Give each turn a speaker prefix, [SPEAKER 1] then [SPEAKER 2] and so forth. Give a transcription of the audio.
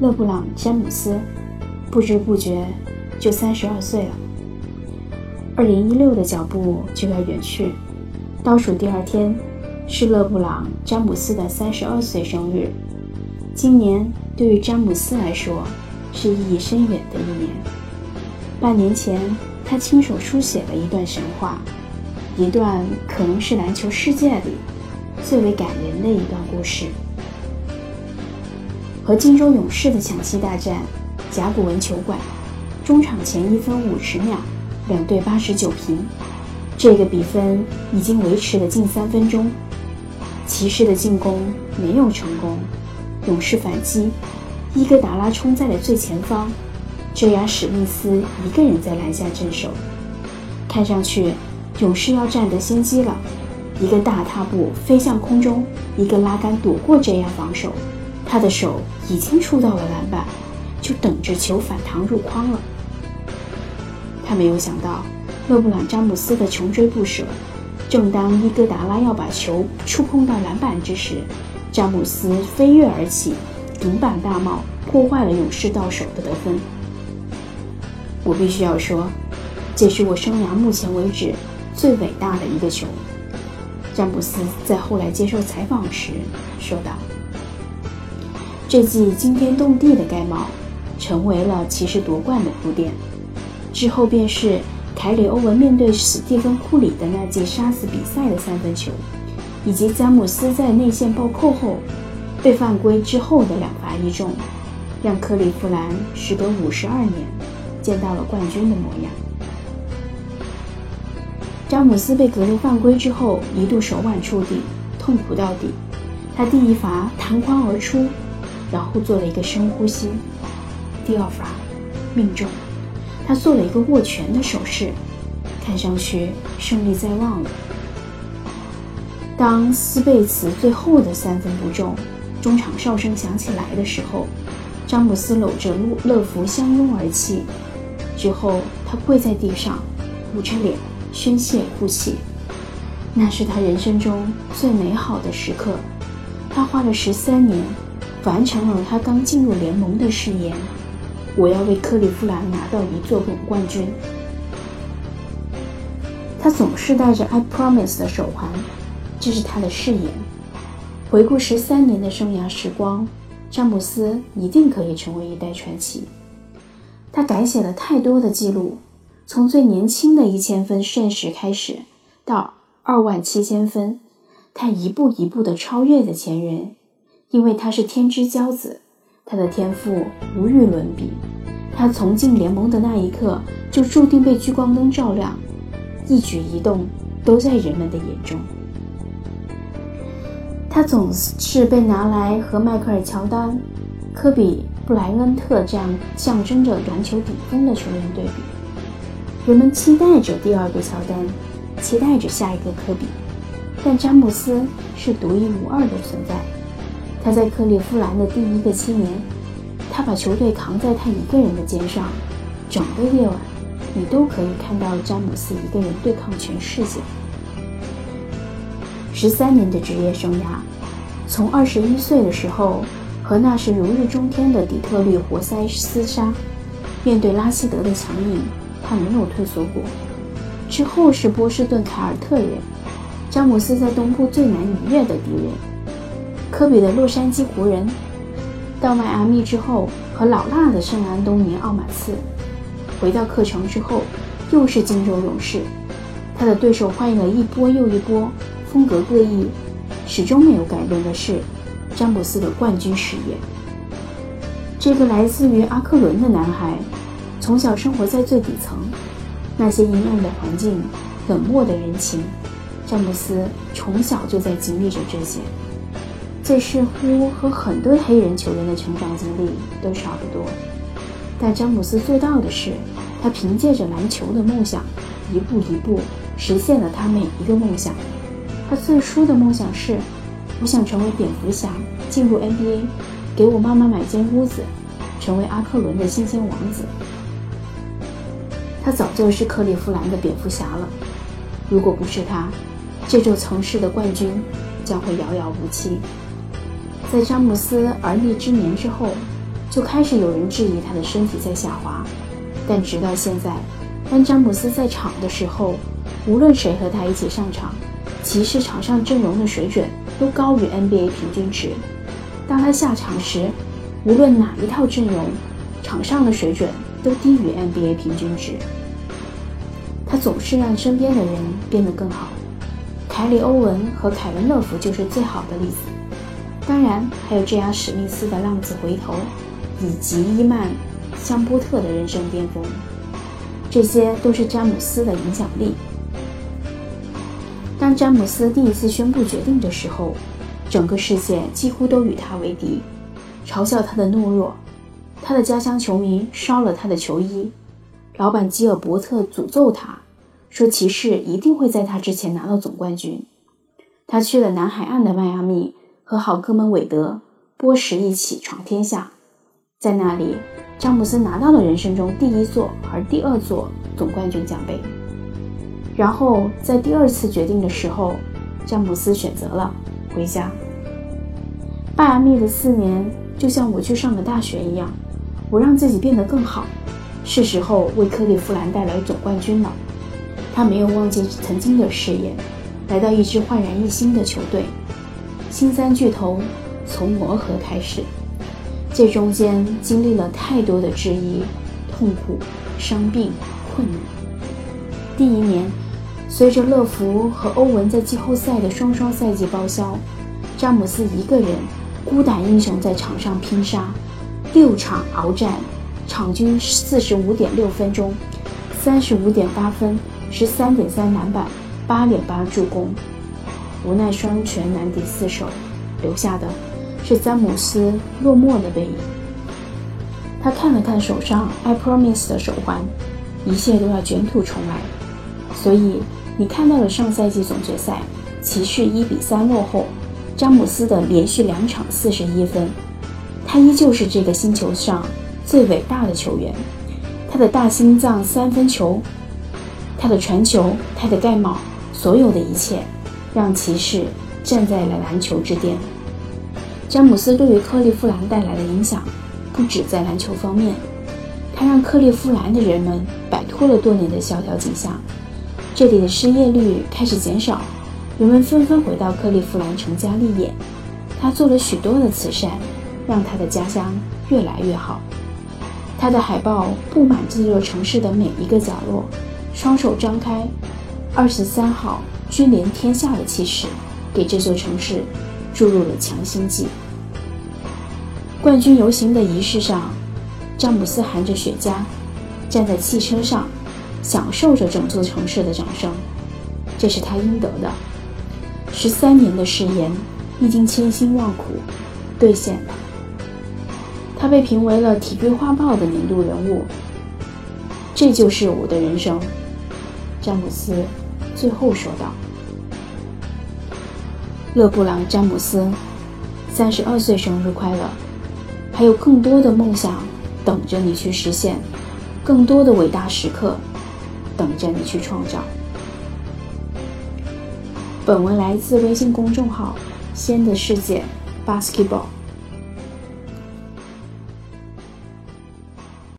[SPEAKER 1] 勒布朗·詹姆斯不知不觉就三十二岁了。二零一六的脚步就要远去，倒数第二天是勒布朗·詹姆斯的三十二岁生日。今年对于詹姆斯来说是意义深远的一年。半年前，他亲手书写了一段神话，一段可能是篮球世界里最为感人的一段故事。和金州勇士的抢七大战，甲骨文球馆，中场前一分五十秒，两队八十九平，这个比分已经维持了近三分钟。骑士的进攻没有成功，勇士反击，伊戈达拉冲在了最前方。这样，史密斯一个人在篮下镇守，看上去勇士要占得先机了。一个大踏步飞向空中，一个拉杆躲过这样防守，他的手已经触到了篮板，就等着球反弹入筐了。他没有想到，勒布朗·詹姆斯的穷追不舍。正当伊戈达拉要把球触碰到篮板之时，詹姆斯飞跃而起，顶板大帽，破坏了勇士到手的得分。我必须要说，这是我生涯目前为止最伟大的一个球。詹姆斯在后来接受采访时说道：“这记惊天动地的盖帽，成为了骑士夺冠的铺垫。之后便是凯里·欧文面对史蒂芬·库里的那记杀死比赛的三分球，以及詹姆斯在内线暴扣后被犯规之后的两罚一中，让克利夫兰时隔五十二年。”见到了冠军的模样。詹姆斯被格雷犯规之后，一度手腕触地，痛苦到底。他第一罚弹框而出，然后做了一个深呼吸。第二发命中，他做了一个握拳的手势，看上去胜利在望了。当斯贝茨最后的三分不中，中场哨声响起来的时候，詹姆斯搂着乐福相拥而泣。之后，他跪在地上，捂着脸宣泄哭泣。那是他人生中最美好的时刻。他花了十三年，完成了他刚进入联盟的誓言：我要为克利夫兰拿到一座总冠军。他总是戴着 I promise 的手环，这是他的誓言。回顾十三年的生涯时光，詹姆斯一定可以成为一代传奇。他改写了太多的记录，从最年轻的一千分瞬时开始，到二万七千分，他一步一步地超越了前人。因为他是天之骄子，他的天赋无与伦比。他从进联盟的那一刻就注定被聚光灯照亮，一举一动都在人们的眼中。他总是被拿来和迈克尔·乔丹、科比。布莱恩特这样象征着篮球顶峰的球员对比，人们期待着第二个乔丹，期待着下一个科比，但詹姆斯是独一无二的存在。他在克利夫兰的第一个七年，他把球队扛在他一个人的肩上，整个夜晚你都可以看到詹姆斯一个人对抗全世界。十三年的职业生涯，从二十一岁的时候。和那时如日中天的底特律活塞厮杀，面对拉希德的强硬，他没有退缩过。之后是波士顿凯尔特人，詹姆斯在东部最难逾越的敌人；科比的洛杉矶湖人，到迈阿密之后和老辣的圣安东尼奥马刺，回到客场之后又是金州勇士。他的对手换了一波又一波，风格各异，始终没有改变的是。詹姆斯的冠军事业。这个来自于阿克伦的男孩，从小生活在最底层，那些阴暗的环境、冷漠的人情，詹姆斯从小就在经历着这些。这似乎和很多黑人球员的成长经历都差不多。但詹姆斯做到的是，他凭借着篮球的梦想，一步一步实现了他每一个梦想。他最初的梦想是。我想成为蝙蝠侠，进入 NBA，给我妈妈买间屋子，成为阿克伦的新鲜王子。他早就是克利夫兰的蝙蝠侠了。如果不是他，这座城市的冠军将会遥遥无期。在詹姆斯而立之年之后，就开始有人质疑他的身体在下滑。但直到现在，当詹姆斯在场的时候，无论谁和他一起上场，骑士场上阵容的水准都高于 NBA 平均值。当他下场时，无论哪一套阵容，场上的水准都低于 NBA 平均值。他总是让身边的人变得更好。凯里·欧文和凯文·乐福就是最好的例子。当然，还有这样史密斯的浪子回头，以及伊曼·香波特的人生巅峰，这些都是詹姆斯的影响力。当詹姆斯第一次宣布决定的时候，整个世界几乎都与他为敌，嘲笑他的懦弱。他的家乡球迷烧了他的球衣，老板吉尔伯特诅咒他，说骑士一定会在他之前拿到总冠军。他去了南海岸的迈阿密，和好哥们韦德、波什一起闯天下。在那里，詹姆斯拿到了人生中第一座和第二座总冠军奖杯。然后在第二次决定的时候，詹姆斯选择了回家。迈阿密的四年就像我去上了大学一样，我让自己变得更好，是时候为克利夫兰带来总冠军了。他没有忘记曾经的誓言，来到一支焕然一新的球队。新三巨头从磨合开始，这中间经历了太多的质疑、痛苦、伤病、困难。第一年，随着乐福和欧文在季后赛的双双赛季报销，詹姆斯一个人孤胆英雄在场上拼杀，六场鏖战，场均四十五点六分钟，三十五点八分，十三点三篮板，八点八助攻，无奈双拳难敌四手，留下的是詹姆斯落寞的背影。他看了看手上 I Promise 的手环，一切都要卷土重来。所以，你看到了上赛季总决赛，骑士一比三落后，詹姆斯的连续两场四十一分，他依旧是这个星球上最伟大的球员。他的大心脏三分球，他的传球，他的盖帽，所有的一切，让骑士站在了篮球之巅。詹姆斯对于克利夫兰带来的影响，不止在篮球方面，他让克利夫兰的人们摆脱了多年的萧条景象。这里的失业率开始减少，人们纷纷回到克利夫兰成家立业。他做了许多的慈善，让他的家乡越来越好。他的海报布满这座城市的每一个角落，双手张开，二十三号君临天下的气势，给这座城市注入了强心剂。冠军游行的仪式上，詹姆斯含着雪茄，站在汽车上。享受着整座城市的掌声，这是他应得的。十三年的誓言，历经千辛万苦，兑现了。他被评为了《体育画报》的年度人物。这就是我的人生，詹姆斯最后说道。勒布朗·詹姆斯，三十二岁生日快乐！还有更多的梦想等着你去实现，更多的伟大时刻。等着你去创造。本文来自微信公众号“仙的世界 Basketball”。